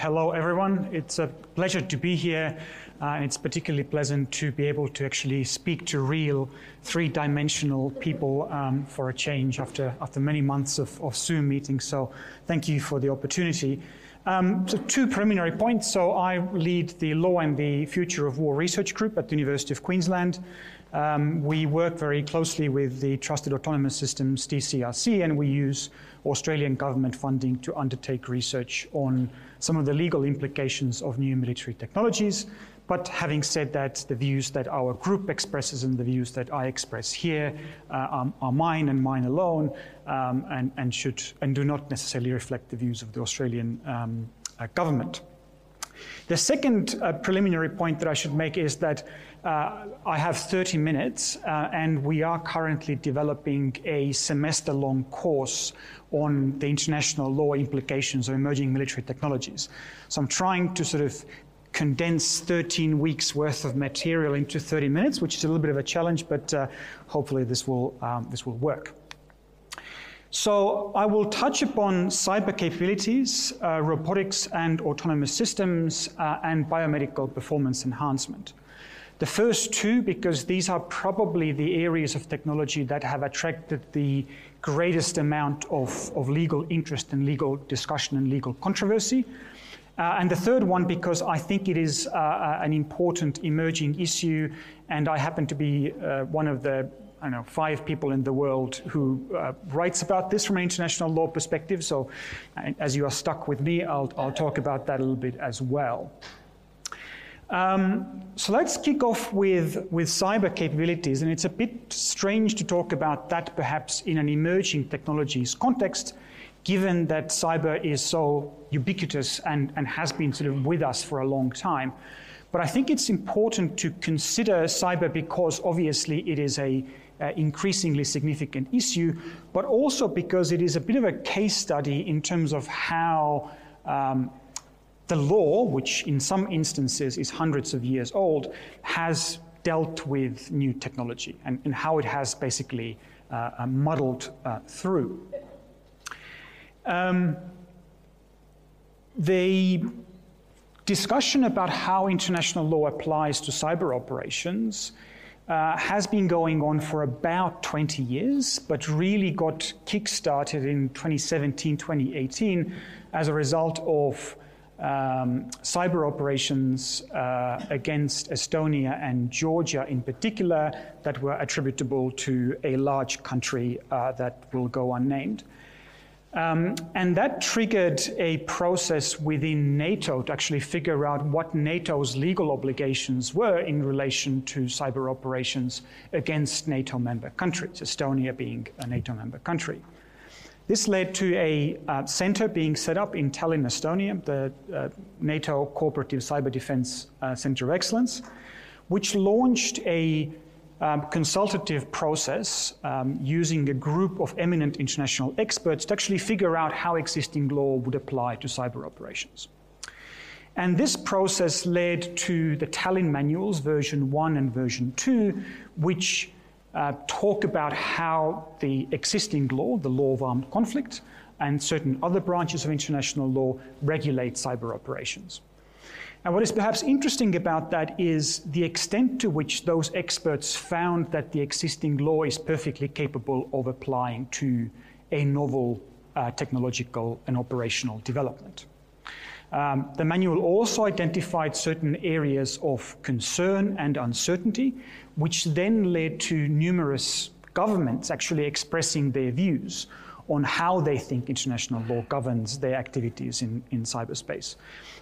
Hello, everyone. It's a pleasure to be here, uh, and it's particularly pleasant to be able to actually speak to real three-dimensional people um, for a change after, after many months of, of Zoom meetings. So thank you for the opportunity. Um, so two preliminary points. So I lead the Law and the Future of War Research Group at the University of Queensland. Um, we work very closely with the Trusted Autonomous Systems DCRC, and we use Australian government funding to undertake research on some of the legal implications of new military technologies. But having said that, the views that our group expresses and the views that I express here uh, are, are, mine and mine alone, um, and, and, should and do not necessarily reflect the views of the Australian um, uh, government. The second uh, preliminary point that I should make is that uh, I have 30 minutes, uh, and we are currently developing a semester long course on the international law implications of emerging military technologies. So I'm trying to sort of condense 13 weeks worth of material into 30 minutes, which is a little bit of a challenge, but uh, hopefully this will, um, this will work. So I will touch upon cyber capabilities, uh, robotics and autonomous systems, uh, and biomedical performance enhancement. The first two, because these are probably the areas of technology that have attracted the greatest amount of, of legal interest and legal discussion and legal controversy. Uh, and the third one, because I think it is uh, uh an important emerging issue, and I happen to be uh, one of the I don't know, five people in the world who uh, writes about this from an international law perspective. So, as you are stuck with me, I'll, I'll talk about that a little bit as well. Um, so let's kick off with, with cyber capabilities, and it's a bit strange to talk about that perhaps in an emerging technologies context, given that cyber is so ubiquitous and, and has been sort of with us for a long time. But I think it's important to consider cyber because obviously it is a uh, increasingly significant issue, but also because it is a bit of a case study in terms of how um, the law, which in some instances is hundreds of years old, has dealt with new technology and, and how it has basically uh, uh muddled uh, through. Um, the discussion about how international law applies to cyber operations uh, has been going on for about 20 years, but really got kick-started in 2017, 2018 as a result of um, cyber operations uh, against Estonia and Georgia in particular that were attributable to a large country uh, that will go unnamed. Um, and that triggered a process within NATO to actually figure out what NATO's legal obligations were in relation to cyber operations against NATO member countries, Estonia being a NATO member country. This led to a uh, center being set up in Tallinn, Estonia, the uh, NATO Cooperative Cyber Defense uh, Center of Excellence, which launched a um, consultative process um, using a group of eminent international experts to actually figure out how existing law would apply to cyber operations. And this process led to the Tallinn manuals, version 1 and version 2, which uh, talk about how the existing law, the law of armed conflict, and certain other branches of international law regulate cyber operations. And what is perhaps interesting about that is the extent to which those experts found that the existing law is perfectly capable of applying to a novel uh, technological and operational development. Um, the manual also identified certain areas of concern and uncertainty, which then led to numerous governments actually expressing their views on how they think international law governs their activities in, in cyberspace.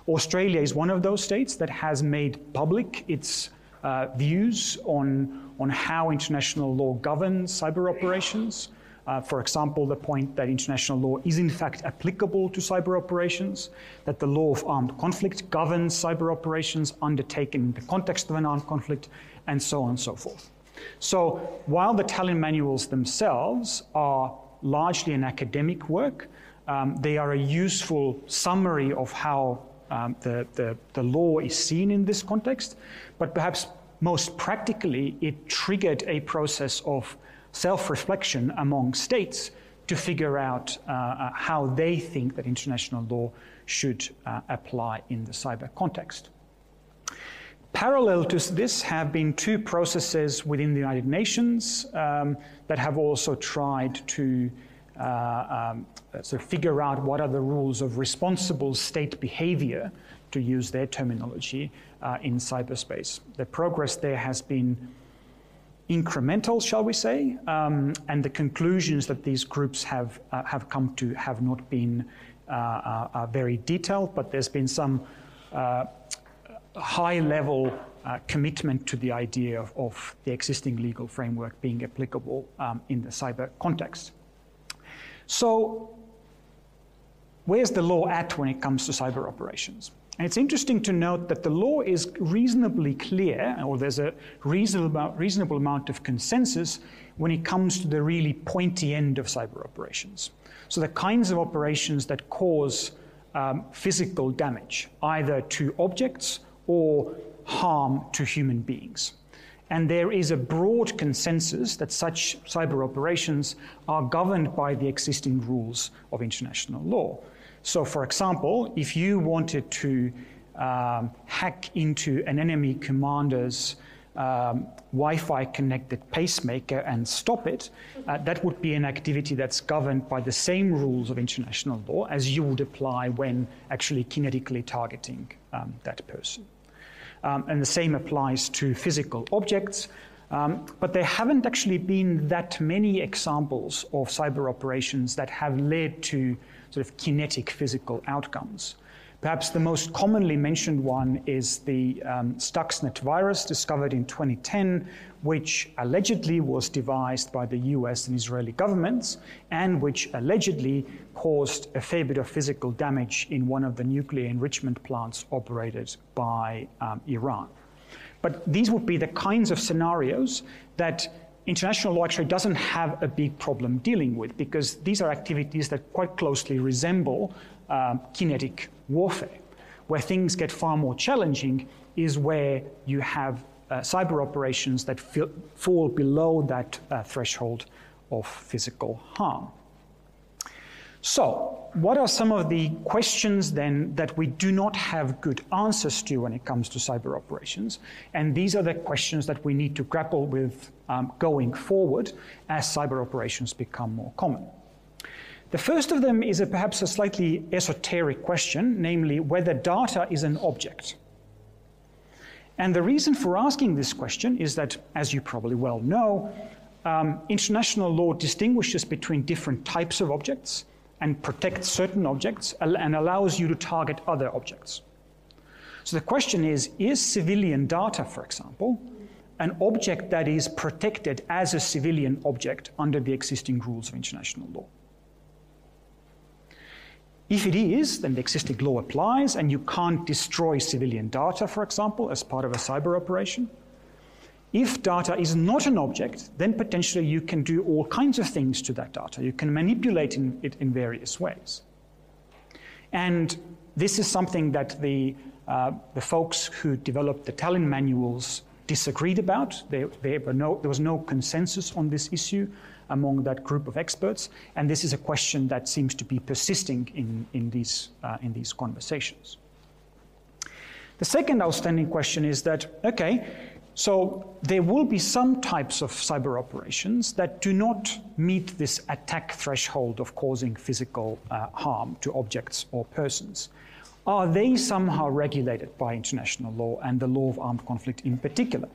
Australia is one of those states that has made public its uh, views on, on how international law governs cyber operations. Uh, for example, the point that international law is in fact applicable to cyber operations, that the law of armed conflict governs cyber operations undertaken in the context of an armed conflict, and so on and so forth. So while the Tallinn manuals themselves are largely an academic work, um, they are a useful summary of how um, the, the, the law is seen in this context, but perhaps most practically, it triggered a process of self reflection among states to figure out uh, uh, how they think that international law should uh, apply in the cyber context. Parallel to this have been two processes within the United Nations um, that have also tried to uh, um, sort of figure out what are the rules of responsible state behavior, to use their terminology, uh, in cyberspace. The progress there has been incremental, shall we say, um, and the conclusions that these groups have, uh, have come to have not been uh, uh, uh very detailed, but there's been some uh, high level uh, commitment to the idea of, of, the existing legal framework being applicable um, in the cyber context. So, where's the law at when it comes to cyber operations? And it's interesting to note that the law is reasonably clear, or there's a reasonable, amount of consensus when it comes to the really pointy end of cyber operations. So, the kinds of operations that cause um, physical damage, either to objects or harm to human beings. And there is a broad consensus that such cyber operations are governed by the existing rules of international law. So, for example, if you wanted to um, hack into an enemy commander's um, Wi Fi connected pacemaker and stop it, uh, that would be an activity that's governed by the same rules of international law as you would apply when actually kinetically targeting um, that person. Um, and the same applies to physical objects. Um, but there haven't actually been that many examples of cyber operations that have led to sort of kinetic physical outcomes. Perhaps the most commonly mentioned one is the um, Stuxnet virus discovered in 2010, which allegedly was devised by the US and Israeli governments, and which allegedly caused a fair bit of physical damage in one of the nuclear enrichment plants operated by um, Iran. But these would be the kinds of scenarios that international law actually doesn't have a big problem dealing with because these are activities that quite closely resemble um, kinetic warfare. Where things get far more challenging is where you have uh, cyber operations that fall below that uh, threshold of physical harm. So, what are some of the questions then that we do not have good answers to when it comes to cyber operations? And these are the questions that we need to grapple with um, going forward as cyber operations become more common. The first of them is a, perhaps a slightly esoteric question, namely whether data is an object. And the reason for asking this question is that, as you probably well know, um, international law distinguishes between different types of objects and protects certain objects and allows you to target other objects. So the question is is civilian data, for example, an object that is protected as a civilian object under the existing rules of international law? If it is, then the existing law applies, and you can't destroy civilian data, for example, as part of a cyber operation. If data is not an object, then potentially you can do all kinds of things to that data. You can manipulate in, it in various ways. And this is something that the, uh, the folks who developed the Tallinn manuals disagreed about. No, there was no consensus on this issue among that group of experts, and this is a question that seems to be persisting in, in, these, uh, in these conversations. The second outstanding question is that, okay, so there will be some types of cyber operations that do not meet this attack threshold of causing physical uh, harm to objects or persons. Are they somehow regulated by international law and the law of armed conflict in particular?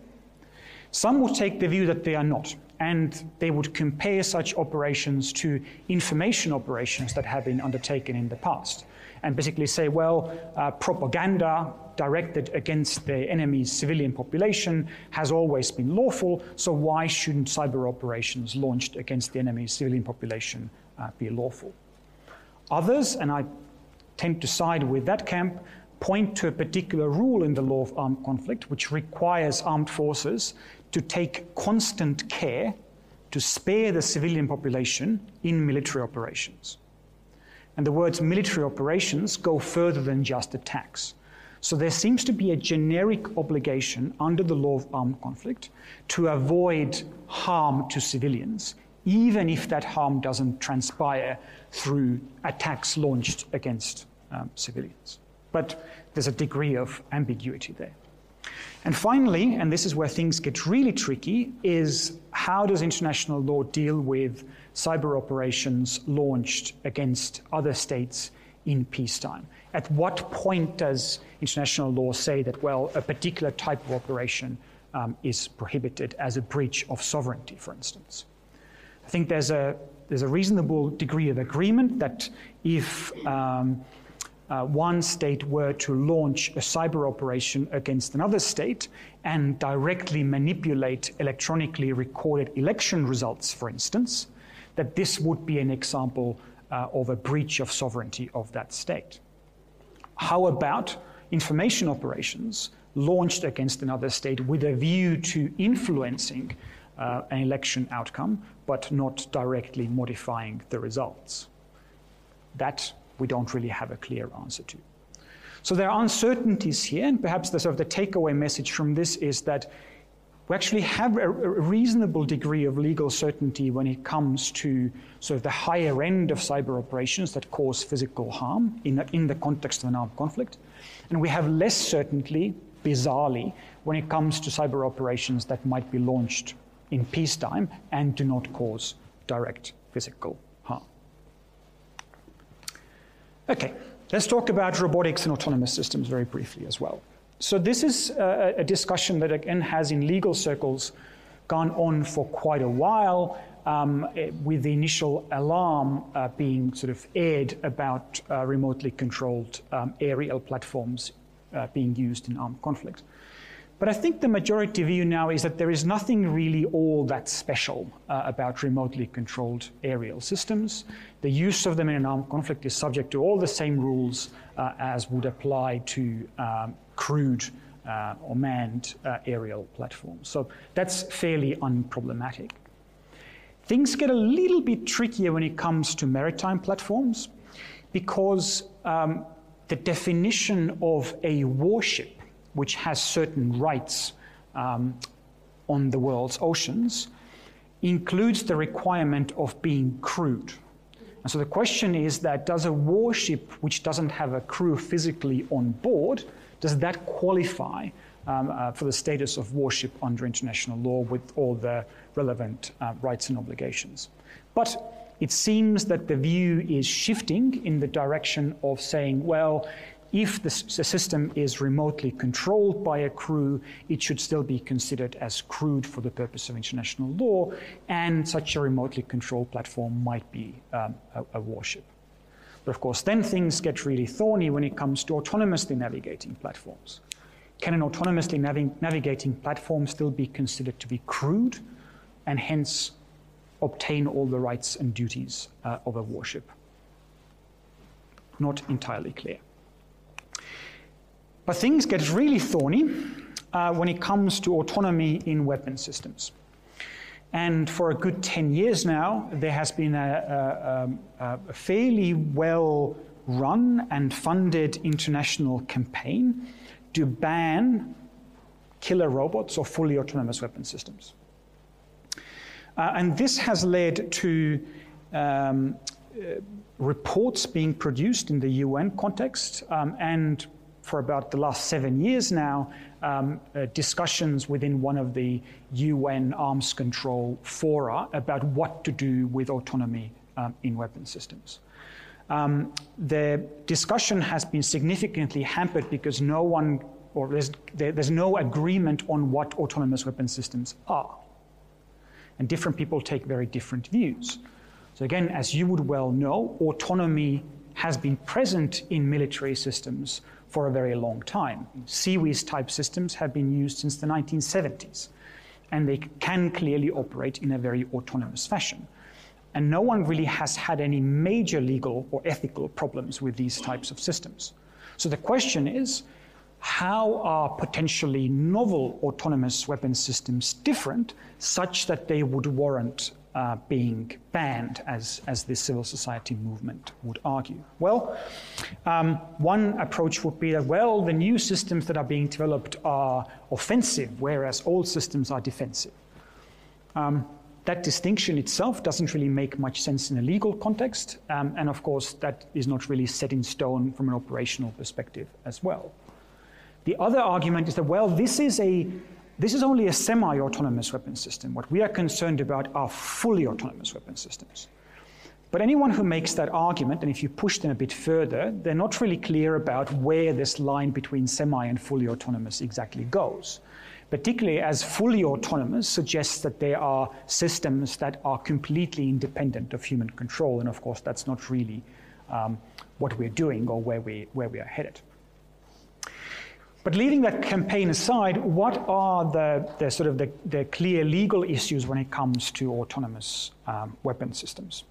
Some would take the view that they are not, and they would compare such operations to information operations that have been undertaken in the past and basically say, well, uh, propaganda directed against the enemy's civilian population has always been lawful, so why shouldn't cyber operations launched against the enemy's civilian population uh, be lawful? Others, and I tend to side with that camp, point to a particular rule in the law of armed conflict which requires armed forces to take constant care to spare the civilian population in military operations. And the words military operations go further than just attacks. So there seems to be a generic obligation under the law of armed conflict to avoid harm to civilians even if that harm doesn't transpire through attacks launched against um, civilians. But there's a degree of ambiguity there. And finally, and this is where things get really tricky, is how does international law deal with cyber operations launched against other states in peacetime? At what point does international law say that, well, a particular type of operation um, is prohibited as a breach of sovereignty, for instance? I think there's a, there's a reasonable degree of agreement that if um, uh, one state were to launch a cyber operation against another state and directly manipulate electronically recorded election results, for instance, that this would be an example uh, of a breach of sovereignty of that state. How about information operations launched against another state with a view to influencing uh, an election outcome, but not directly modifying the results? That we don't really have a clear answer to. So there are uncertainties here, and perhaps the sort of the takeaway message from this is that we actually have a, reasonable degree of legal certainty when it comes to sort of the higher end of cyber operations that cause physical harm in the, in the context of an armed conflict. And we have less certainty, bizarrely, when it comes to cyber operations that might be launched in peacetime and do not cause direct physical harm. Okay, let's talk about robotics and autonomous systems very briefly as well. So, this is a, a discussion that, again, has in legal circles gone on for quite a while, um, with the initial alarm uh, being sort of aired about uh, remotely controlled um, aerial platforms uh, being used in armed conflict. But I think the majority view now is that there is nothing really all that special uh, about remotely controlled aerial systems. The use of them in an armed conflict is subject to all the same rules uh, as would apply to um, crewed uh, or manned uh, aerial platforms. So that's fairly unproblematic. Things get a little bit trickier when it comes to maritime platforms because um, the definition of a warship which has certain rights um, on the world's oceans, includes the requirement of being crewed. And so the question is that does a warship which doesn't have a crew physically on board, does that qualify um, uh, for the status of warship under international law with all the relevant uh, rights and obligations? But it seems that the view is shifting in the direction of saying, well, if the, system is remotely controlled by a crew, it should still be considered as crewed for the purpose of international law, and such a remotely controlled platform might be um, a, a, warship. But of course, then things get really thorny when it comes to autonomously navigating platforms. Can an autonomously navi- navigating platform still be considered to be crewed and hence obtain all the rights and duties uh, of a warship? Not entirely clear. But things get really thorny uh, when it comes to autonomy in weapon systems. And for a good 10 years now, there has been a, a, a fairly well run and funded international campaign to ban killer robots or fully autonomous weapon systems. Uh, and this has led to um, uh, reports being produced in the UN context um, and for about the last seven years now, um, uh, discussions within one of the UN arms control fora about what to do with autonomy um, in weapon systems. Um, the discussion has been significantly hampered because no one, or there's, there, there's no agreement on what autonomous weapon systems are. And different people take very different views. So, again, as you would well know, autonomy has been present in military systems for a very long time. CIWS type systems have been used since the 1970s, and they can clearly operate in a very autonomous fashion. And no one really has had any major legal or ethical problems with these types of systems. So the question is how are potentially novel autonomous weapon systems different such that they would warrant being banned, as, as the civil society movement would argue? Well, um, one approach would be that, well, the new systems that are being developed are offensive, whereas old systems are defensive. Um, that distinction itself doesn't really make much sense in a legal context, um, and of course, that is not really set in stone from an operational perspective as well. The other argument is that, well, this is, a, this is only a semi autonomous weapon system. What we are concerned about are fully autonomous weapon systems. But anyone who makes that argument, and if you push them a bit further, they're not really clear about where this line between semi and fully autonomous exactly goes particularly as fully autonomous, suggests that there are systems that are completely independent of human control. And of course, that's not really um, what we're doing or where we, where we are headed. But leaving that campaign aside, what are the, the sort of the, the, clear legal issues when it comes to autonomous um, weapon systems?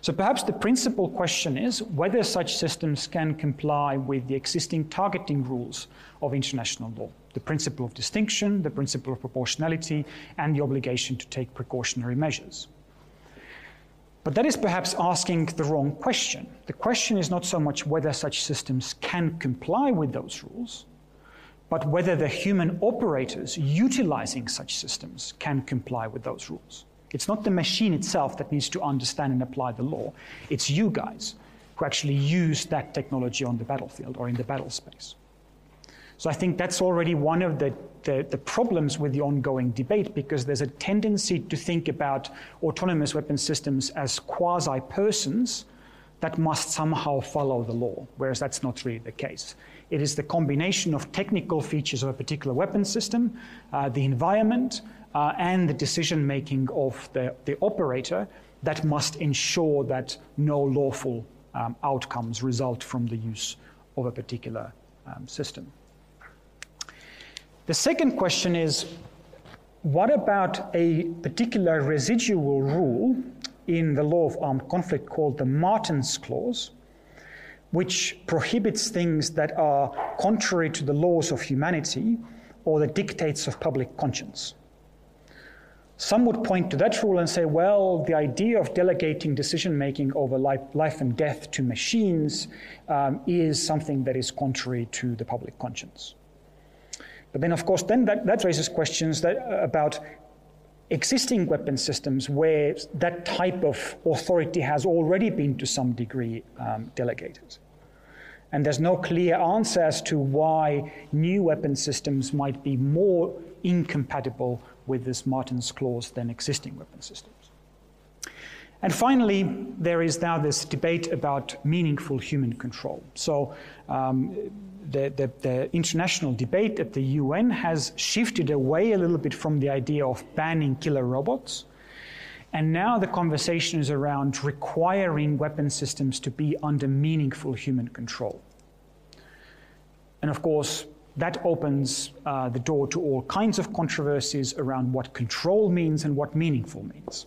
So perhaps the principal question is whether such systems can comply with the existing targeting rules of international law the principle of distinction, the principle of proportionality, and the obligation to take precautionary measures. But that is perhaps asking the wrong question. The question is not so much whether such systems can comply with those rules, but whether the human operators utilizing such systems can comply with those rules. It's not the machine itself that needs to understand and apply the law, it's you guys who actually use that technology on the battlefield or in the battle space. So I think that's already one of the, the, the, problems with the ongoing debate because there's a tendency to think about autonomous weapon systems as quasi persons that must somehow follow the law, whereas that's not really the case. It is the combination of technical features of a particular weapon system, uh, the environment, uh, and the decision making of the, the operator that must ensure that no lawful um, outcomes result from the use of a particular um, system. The second question is what about a particular residual rule in the law of armed conflict called the Martens Clause, which prohibits things that are contrary to the laws of humanity or the dictates of public conscience? Some would point to that rule and say, well, the idea of delegating decision making over life, life, and death to machines um, is something that is contrary to the public conscience. But then, of course, then that, that raises questions that, uh, about existing weapon systems where that type of authority has already been to some degree um, delegated. And there's no clear answer as to why new weapon systems might be more incompatible with this Martens Clause than existing weapon systems. And finally, there is now this debate about meaningful human control. So, um, the, the, the, international debate at the UN has shifted away a little bit from the idea of banning killer robots. And now the conversation is around requiring weapon systems to be under meaningful human control. And of course, that opens uh, the door to all kinds of controversies around what control means and what meaningful means.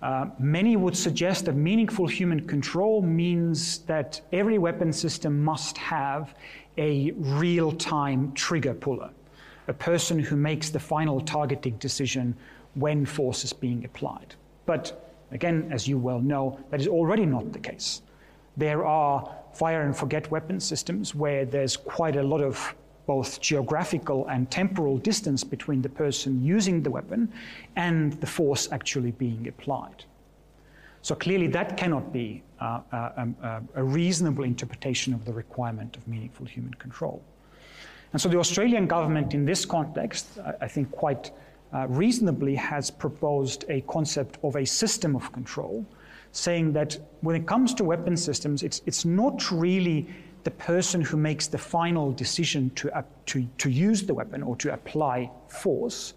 Uh, many would suggest that meaningful human control means that every weapon system must have a real time trigger puller, a person who makes the final targeting decision when force is being applied. But again, as you well know, that is already not the case. There are fire and forget weapon systems where there's quite a lot of both geographical and temporal distance between the person using the weapon and the force actually being applied. So clearly, that cannot be uh, uh, um, uh, a reasonable interpretation of the requirement of meaningful human control. And so the Australian government, in this context, I think quite uh, reasonably has proposed a concept of a system of control, saying that when it comes to weapon systems, it's, it's not really the person who makes the final decision to, uh, to, to use the weapon or to apply force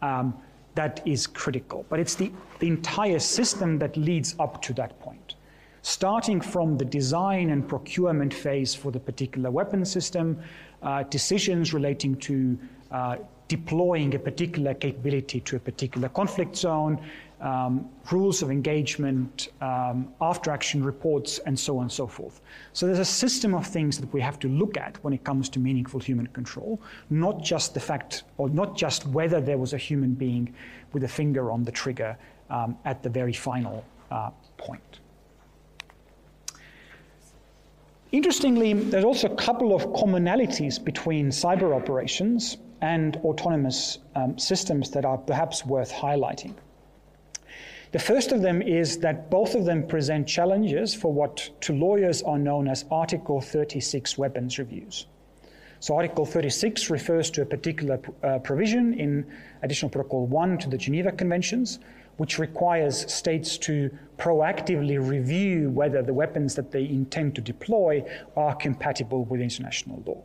um, that is critical. But it's the, the entire system that leads up to that point. Starting from the design and procurement phase for the particular weapon system, uh, decisions relating to uh, deploying a particular capability to a particular conflict zone, um, rules of engagement, um, after action reports, and so on and so forth. So there's a system of things that we have to look at when it comes to meaningful human control, not just the fact, or not just whether there was a human being with a finger on the trigger um, at the very final uh, point. Interestingly, there's also a couple of commonalities between cyber operations and autonomous um, systems that are perhaps worth highlighting. The first of them is that both of them present challenges for what to lawyers are known as Article 36 weapons reviews. So, Article 36 refers to a particular uh, provision in Additional Protocol 1 to the Geneva Conventions, which requires states to proactively review whether the weapons that they intend to deploy are compatible with international law.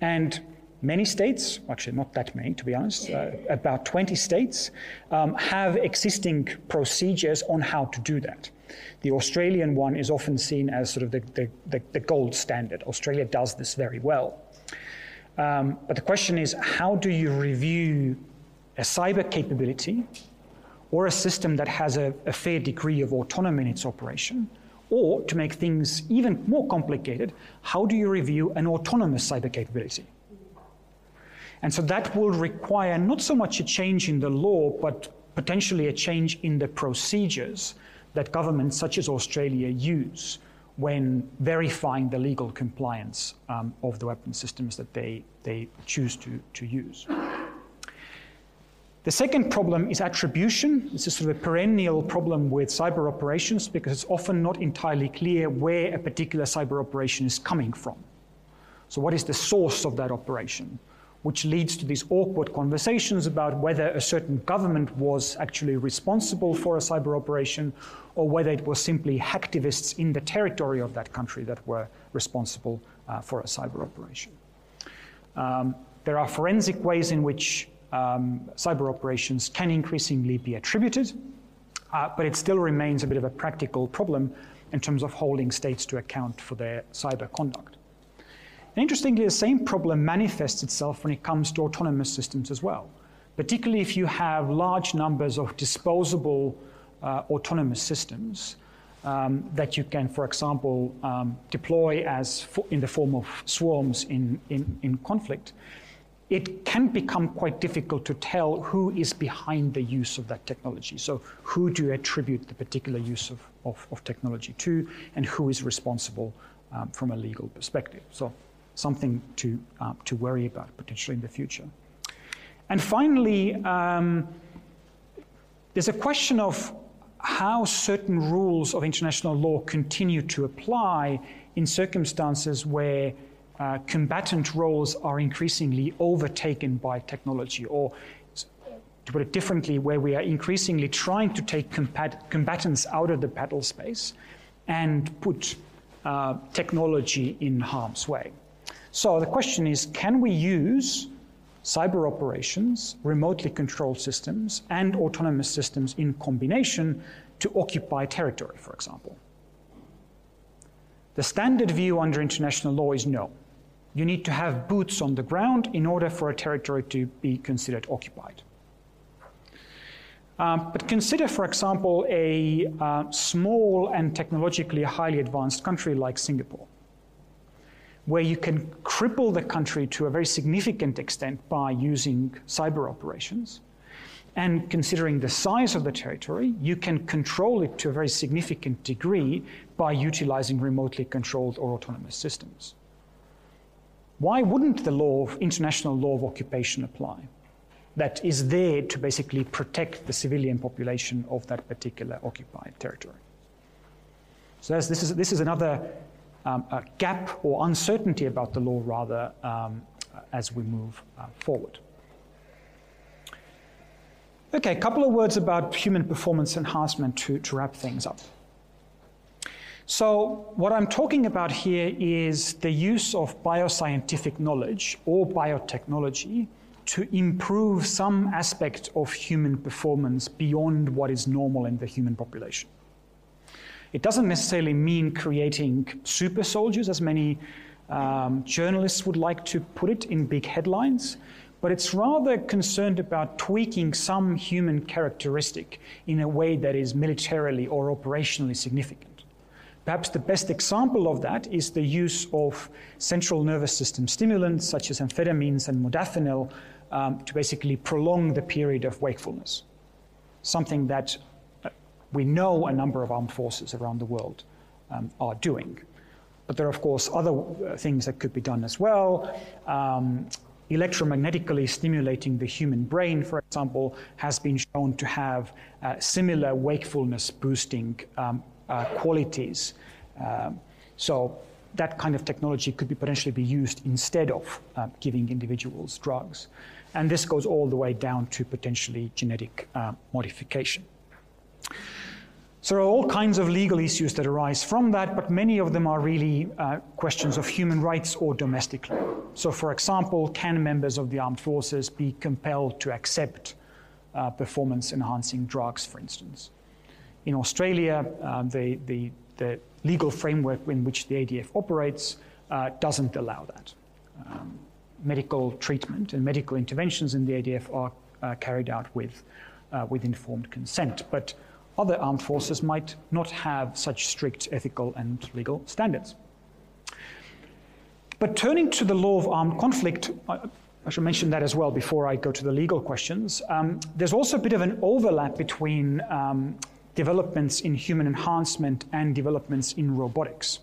And Many states, actually not that many to be honest, uh, about 20 states, um, have existing procedures on how to do that. The Australian one is often seen as sort of the, the, the, the gold standard. Australia does this very well. Um, but the question is how do you review a cyber capability or a system that has a, a fair degree of autonomy in its operation? Or to make things even more complicated, how do you review an autonomous cyber capability? And so that will require not so much a change in the law, but potentially a change in the procedures that governments such as Australia use when verifying the legal compliance um, of the weapon systems that they, they choose to, to use. The second problem is attribution. This is sort of a perennial problem with cyber operations because it's often not entirely clear where a particular cyber operation is coming from. So, what is the source of that operation? Which leads to these awkward conversations about whether a certain government was actually responsible for a cyber operation or whether it was simply hacktivists in the territory of that country that were responsible uh, for a cyber operation. Um, there are forensic ways in which um, cyber operations can increasingly be attributed, uh, but it still remains a bit of a practical problem in terms of holding states to account for their cyber conduct. And interestingly, the same problem manifests itself when it comes to autonomous systems as well, particularly if you have large numbers of disposable uh, autonomous systems um, that you can, for example, um, deploy as in the form of swarms in, in, in conflict. It can become quite difficult to tell who is behind the use of that technology. So, who do you attribute the particular use of, of, of technology to, and who is responsible um, from a legal perspective? So, something to, uh, to worry about potentially in the future. And finally, um, there's a question of how certain rules of international law continue to apply in circumstances where uh, combatant roles are increasingly overtaken by technology, or to put it differently, where we are increasingly trying to take combat- combatants out of the battle space and put uh, technology in harm's way. So the question is can we use cyber operations, remotely controlled systems, and autonomous systems in combination to occupy territory, for example? The standard view under international law is no. You need to have boots on the ground in order for a territory to be considered occupied. Um, but consider, for example, a uh, small and technologically highly advanced country like Singapore where you can cripple the country to a very significant extent by using cyber operations. And considering the size of the territory, you can control it to a very significant degree by utilizing remotely controlled or autonomous systems. Why wouldn't the law of international law of occupation apply? That is there to basically protect the civilian population of that particular occupied territory. So this is, this is another um, a gap or uncertainty about the law, rather, um, as we move uh, forward. Okay, a couple of words about human performance enhancement to, to wrap things up. So, what I'm talking about here is the use of bioscientific knowledge or biotechnology to improve some aspect of human performance beyond what is normal in the human population. It doesn't necessarily mean creating super soldiers, as many um, journalists would like to put it in big headlines, but it's rather concerned about tweaking some human characteristic in a way that is militarily or operationally significant. Perhaps the best example of that is the use of central nervous system stimulants such as amphetamines and modafinil um, to basically prolong the period of wakefulness. Something that we know a number of armed forces around the world um, are doing. but there are, of course, other uh, things that could be done as well. Um, electromagnetically stimulating the human brain, for example, has been shown to have uh, similar wakefulness boosting um, uh, qualities. Um, so that kind of technology could be potentially be used instead of uh, giving individuals drugs. And this goes all the way down to potentially genetic uh, modification. So there are all kinds of legal issues that arise from that, but many of them are really uh, questions of human rights or domestic law. So, for example, can members of the armed forces be compelled to accept uh, performance enhancing drugs, for instance? In Australia, uh, the, the, the, legal framework in which the ADF operates uh, doesn't allow that. Um, medical treatment and medical interventions in the ADF are uh, carried out with, uh, with informed consent. But other armed forces might not have such strict ethical and legal standards. But turning to the law of armed conflict, I should mention that as well before I go to the legal questions. Um, there's also a bit of an overlap between um, developments in human enhancement and developments in robotics,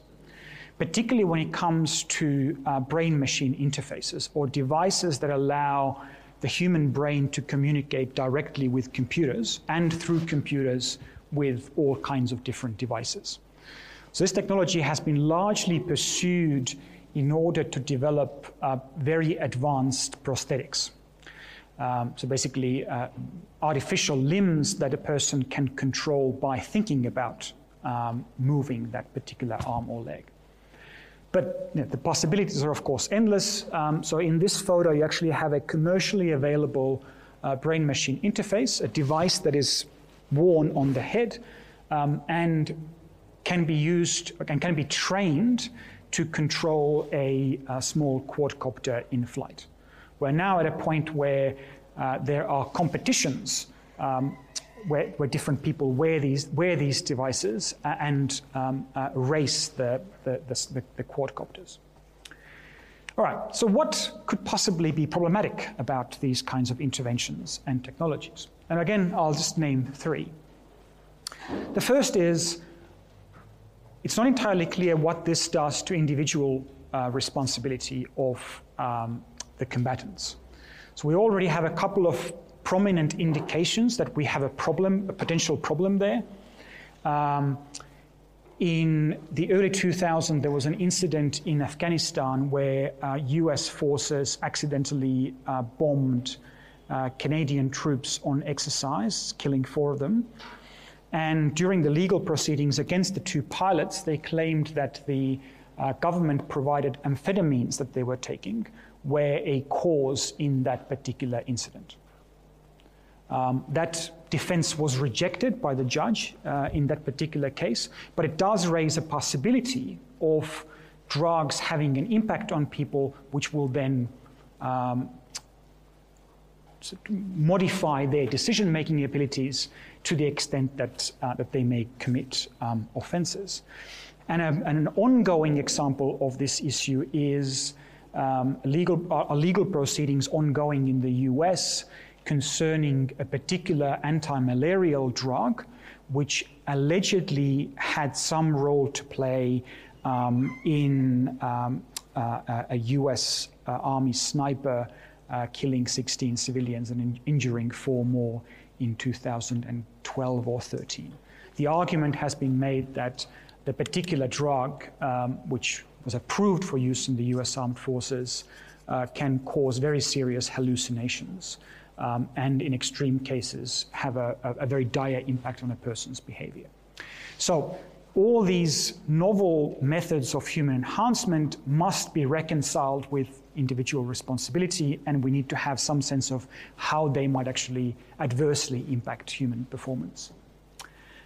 particularly when it comes to uh, brain machine interfaces or devices that allow the human brain to communicate directly with computers and through computers with all kinds of different devices. So, this technology has been largely pursued in order to develop uh, very advanced prosthetics. Um, so, basically, uh, artificial limbs that a person can control by thinking about um, moving that particular arm or leg. But you know, the possibilities are, of course, endless. Um, so in this photo, you actually have a commercially available uh, brain machine interface, a device that is worn on the head um, and can be used and can be trained to control a, a, small quadcopter in flight. We're now at a point where uh, there are competitions um, where, where, different people wear these, wear these devices and um, uh, race the, the, the, the quadcopters. All right, so what could possibly be problematic about these kinds of interventions and technologies? And again, I'll just name three. The first is it's not entirely clear what this does to individual uh, responsibility of um, the combatants. So we already have a couple of prominent indications that we have a problem, a potential problem there. Um, in the early 2000s, there was an incident in Afghanistan where uh, US forces accidentally uh, bombed uh, Canadian troops on exercise, killing four of them. And during the legal proceedings against the two pilots, they claimed that the uh, government provided amphetamines that they were taking were a cause in that particular incident. Um, that defense was rejected by the judge uh, in that particular case, but it does raise a possibility of drugs having an impact on people, which will then um, modify their decision making abilities to the extent that, uh, that they may commit um, offenses. And, a, and, an ongoing example of this issue is um, legal, uh, legal proceedings ongoing in the US concerning a particular anti malarial drug, which allegedly had some role to play um, in um, uh, a US uh, Army sniper uh, killing 16 civilians and in- injuring four more in 2012 or 13. The argument has been made that the particular drug, um, which was approved for use in the US Armed Forces, uh, can cause very serious hallucinations um, and, in extreme cases, have a, a, a very dire impact on a person's behavior. So, all these novel methods of human enhancement must be reconciled with individual responsibility, and we need to have some sense of how they might actually adversely impact human performance.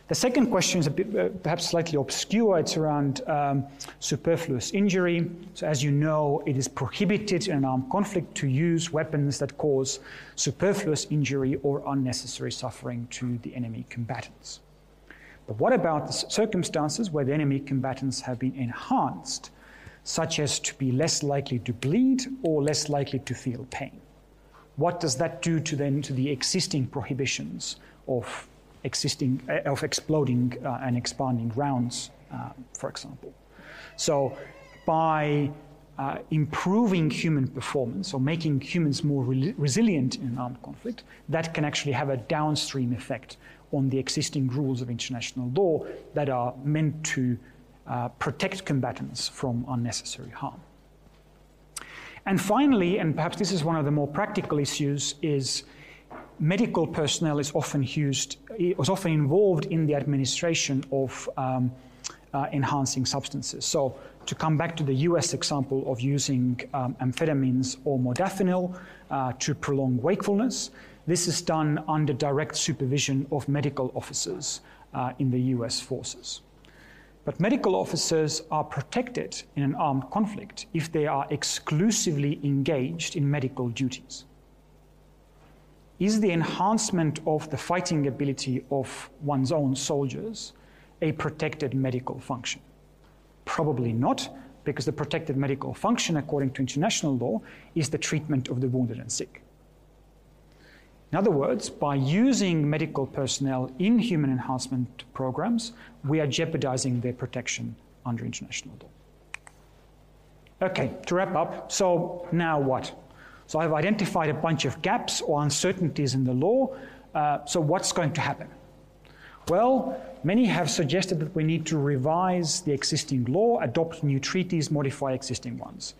The second question is bit, uh, perhaps slightly obscure. It's around um, superfluous injury. So, as you know, it is prohibited in an armed conflict to use weapons that cause superfluous injury or unnecessary suffering to the enemy combatants. But what about the circumstances where the enemy combatants have been enhanced such as to be less likely to bleed or less likely to feel pain. What does that do to then to the existing prohibitions of existing uh, of exploding uh, and expanding rounds, uh, for example? So, by uh, improving human performance or making humans more re- resilient in armed conflict, that can actually have a downstream effect on the existing rules of international law that are meant to uh, protect combatants from unnecessary harm. And finally, and perhaps this is one of the more practical issues, is medical personnel is often used, is often involved in the administration of um, uh, enhancing substances. So to come back to the US example of using um, amphetamines or modafinil uh, to prolong wakefulness, this is done under direct supervision of medical officers uh, in the US forces. But medical officers are protected in an armed conflict if they are exclusively engaged in medical duties. Is the enhancement of the fighting ability of one's own soldiers a protected medical function? Probably not, because the protected medical function, according to international law, is the treatment of the wounded and sick. In other words, by using medical personnel in human enhancement programs, we are jeopardizing their protection under international law. Okay, to wrap up, so now what? So I've identified a bunch of gaps or uncertainties in the law. Uh, so what's going to happen? Well, many have suggested that we need to revise the existing law, adopt new treaties, modify existing ones.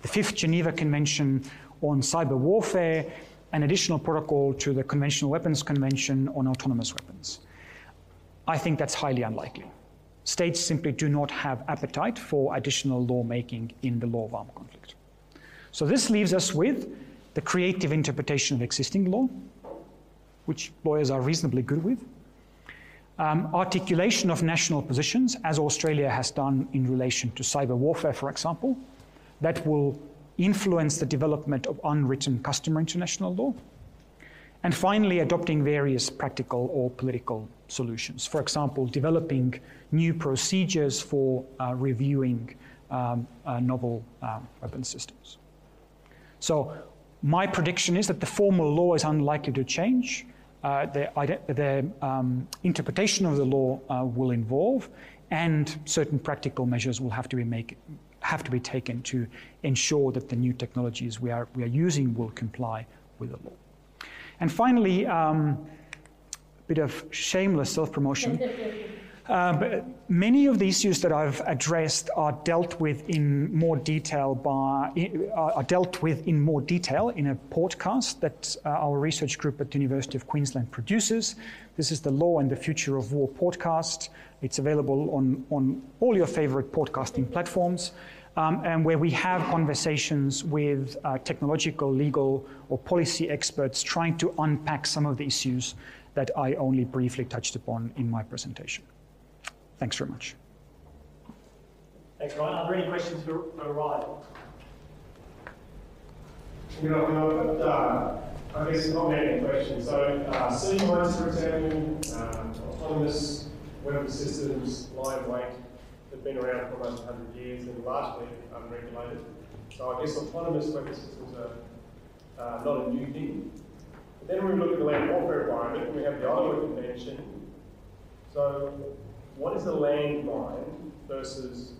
The Fifth Geneva Convention on Cyber Warfare an additional protocol to the Conventional Weapons Convention on autonomous weapons. I think that's highly unlikely. States simply do not have appetite for additional lawmaking in the law of armed conflict. So this leaves us with the creative interpretation of existing law, which lawyers are reasonably good with, um, articulation of national positions, as Australia has done in relation to cyber warfare, for example, that will influence the development of unwritten customary international law. And finally, adopting various practical or political solutions. For example, developing new procedures for uh, reviewing um, uh, novel uh, weapon systems. So, my prediction is that the formal law is unlikely to change. Uh, um, interpretation of the law uh, will evolve, and certain practical measures will have to be make, have to be taken to ensure that the new technologies we are, we are using will comply with the law. And finally, um, a bit of shameless self Uh, many of the issues that I've addressed are dealt with in more detail by uh, are dealt with in more detail in a podcast that uh, our research group at the University of Queensland produces. This is the Law and the Future of War podcast. It's available on, on all your favorite podcasting platforms um, and where we have conversations with uh, technological, legal, or policy experts trying to unpack some of the issues that I only briefly touched upon in my presentation. Thanks very much. Thanks, Rain. Are there any questions for, for Rain? You know, uh, I guess not many questions. So, uh, sea mines, for example, uh, autonomous weapon systems, live weight, they've been around for almost 100 years and largely unregulated. So I guess autonomous weapon systems are uh, not a new thing. But then we look at the land warfare environment, we have the Ottawa Convention. So what is a landmine versus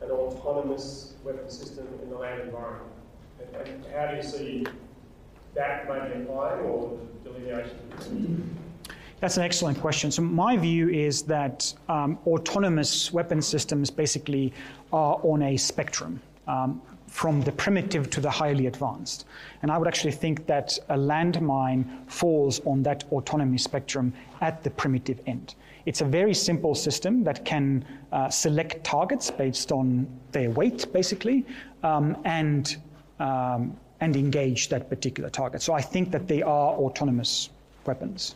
an autonomous weapon system in the land environment? And, and how do you see that maybe applying or delineation that's an excellent question. So, my view is that um, autonomous weapon systems basically are on a spectrum. Um, from the primitive to the highly advanced. And I would actually think that a landmine falls on that autonomy spectrum at the primitive end. It's a very simple system that can uh, select targets based on their weight, basically, um, and, um, and engage that particular target. So I think that they are autonomous weapons.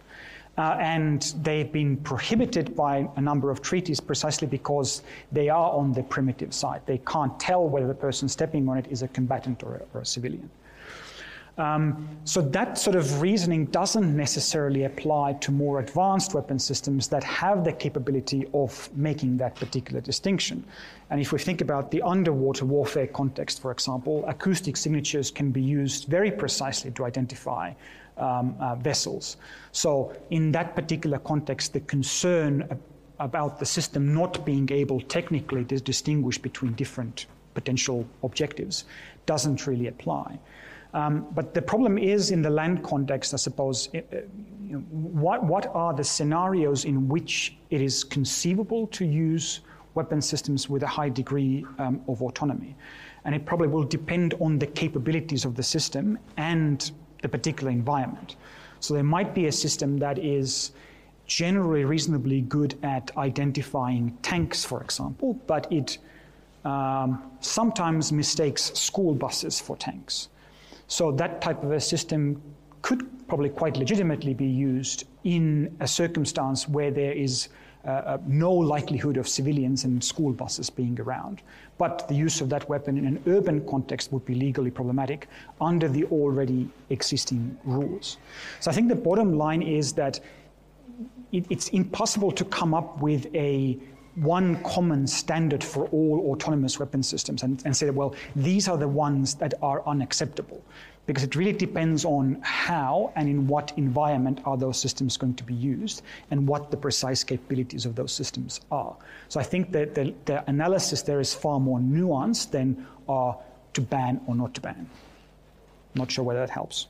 Uh, and they've been prohibited by a number of treaties precisely because they are on the primitive side. They can't tell whether the person stepping on it is a combatant or a, or a civilian. Um, so that sort of reasoning doesn't necessarily apply to more advanced weapon systems that have the capability of making that particular distinction. And if we think about the underwater warfare context, for example, acoustic signatures can be used very precisely to identify um, uh, vessels. So, in that particular context, the concern about the system not being able technically to distinguish between different potential objectives doesn't really apply. Um, but the problem is in the land context, I suppose, uh, you know, what, what are the scenarios in which it is conceivable to use weapon systems with a high degree um, of autonomy? And it probably will depend on the capabilities of the system and the particular environment. So there might be a system that is generally reasonably good at identifying tanks, for example, but it um, sometimes mistakes school buses for tanks. So that type of a system could probably quite legitimately be used in a circumstance where there is uh, uh, no likelihood of civilians and school buses being around. But the use of that weapon in an urban context would be legally problematic under the already existing rules. So I think the bottom line is that it, it's impossible to come up with a one common standard for all autonomous weapon systems and, and, say, well, these are the ones that are unacceptable. Because it really depends on how and in what environment are those systems going to be used and what the precise capabilities of those systems are. So I think that the, the analysis there is far more nuanced than uh, to ban or not to ban. Not sure whether that helps.